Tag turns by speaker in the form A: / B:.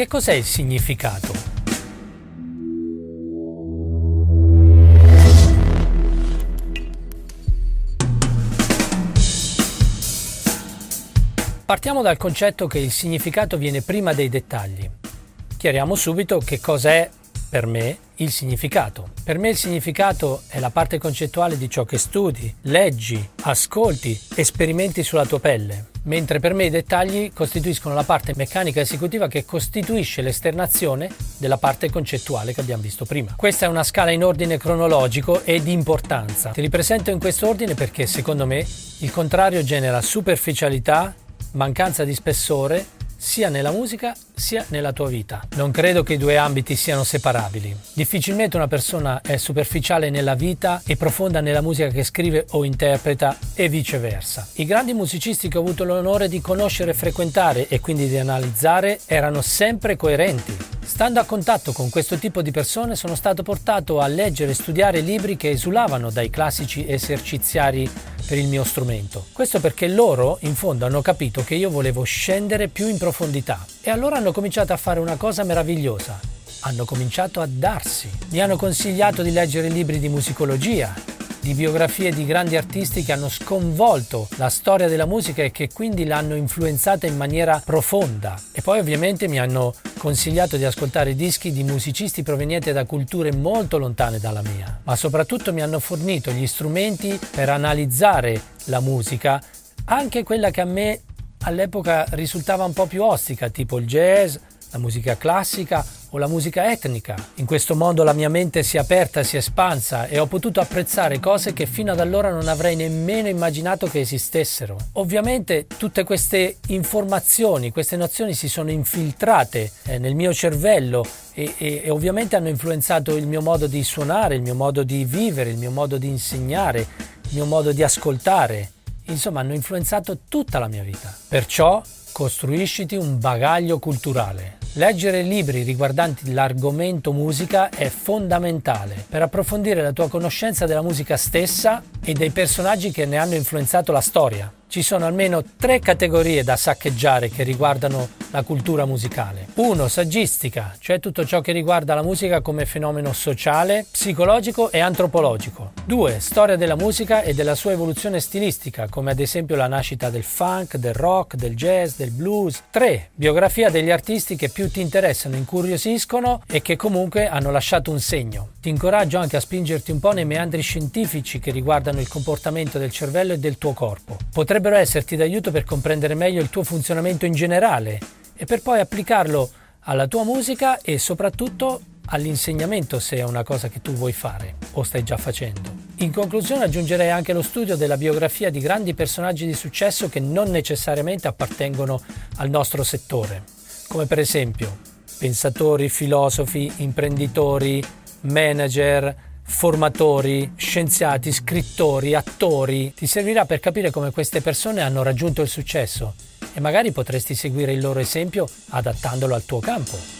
A: Che cos'è il significato? Partiamo dal concetto che il significato viene prima dei dettagli. Chiariamo subito che cos'è per me il significato. Per me il significato è la parte concettuale di ciò che studi, leggi, ascolti e sperimenti sulla tua pelle, mentre per me i dettagli costituiscono la parte meccanica esecutiva che costituisce l'esternazione della parte concettuale che abbiamo visto prima. Questa è una scala in ordine cronologico e di importanza. Ti ripresento in questo ordine perché secondo me il contrario genera superficialità, mancanza di spessore sia nella musica sia nella tua vita. Non credo che i due ambiti siano separabili. Difficilmente una persona è superficiale nella vita e profonda nella musica che scrive o interpreta e viceversa. I grandi musicisti che ho avuto l'onore di conoscere frequentare e quindi di analizzare erano sempre coerenti. Stando a contatto con questo tipo di persone sono stato portato a leggere e studiare libri che esulavano dai classici eserciziari per il mio strumento. Questo perché loro in fondo hanno capito che io volevo scendere più in profondità e allora hanno cominciato a fare una cosa meravigliosa. Hanno cominciato a darsi. Mi hanno consigliato di leggere libri di musicologia, di biografie di grandi artisti che hanno sconvolto la storia della musica e che quindi l'hanno influenzata in maniera profonda. E poi ovviamente mi hanno consigliato di ascoltare dischi di musicisti provenienti da culture molto lontane dalla mia, ma soprattutto mi hanno fornito gli strumenti per analizzare la musica, anche quella che a me all'epoca risultava un po' più ostica, tipo il jazz, la musica classica o la musica etnica. In questo modo la mia mente si è aperta, si è espansa e ho potuto apprezzare cose che fino ad allora non avrei nemmeno immaginato che esistessero. Ovviamente tutte queste informazioni, queste nozioni si sono infiltrate eh, nel mio cervello e, e, e ovviamente hanno influenzato il mio modo di suonare, il mio modo di vivere, il mio modo di insegnare, il mio modo di ascoltare. Insomma, hanno influenzato tutta la mia vita. Perciò costruisciti un bagaglio culturale. Leggere libri riguardanti l'argomento musica è fondamentale per approfondire la tua conoscenza della musica stessa e dei personaggi che ne hanno influenzato la storia. Ci sono almeno tre categorie da saccheggiare che riguardano la cultura musicale. 1. Saggistica, cioè tutto ciò che riguarda la musica come fenomeno sociale, psicologico e antropologico. 2. Storia della musica e della sua evoluzione stilistica, come ad esempio la nascita del funk, del rock, del jazz, del blues. 3. Biografia degli artisti che più ti interessano, incuriosiscono e che comunque hanno lasciato un segno. Ti incoraggio anche a spingerti un po' nei meandri scientifici che riguardano il comportamento del cervello e del tuo corpo. Potrebbero esserti d'aiuto per comprendere meglio il tuo funzionamento in generale e per poi applicarlo alla tua musica e soprattutto all'insegnamento se è una cosa che tu vuoi fare o stai già facendo. In conclusione aggiungerei anche lo studio della biografia di grandi personaggi di successo che non necessariamente appartengono al nostro settore, come per esempio pensatori, filosofi, imprenditori, manager, formatori, scienziati, scrittori, attori. Ti servirà per capire come queste persone hanno raggiunto il successo e magari potresti seguire il loro esempio adattandolo al tuo campo.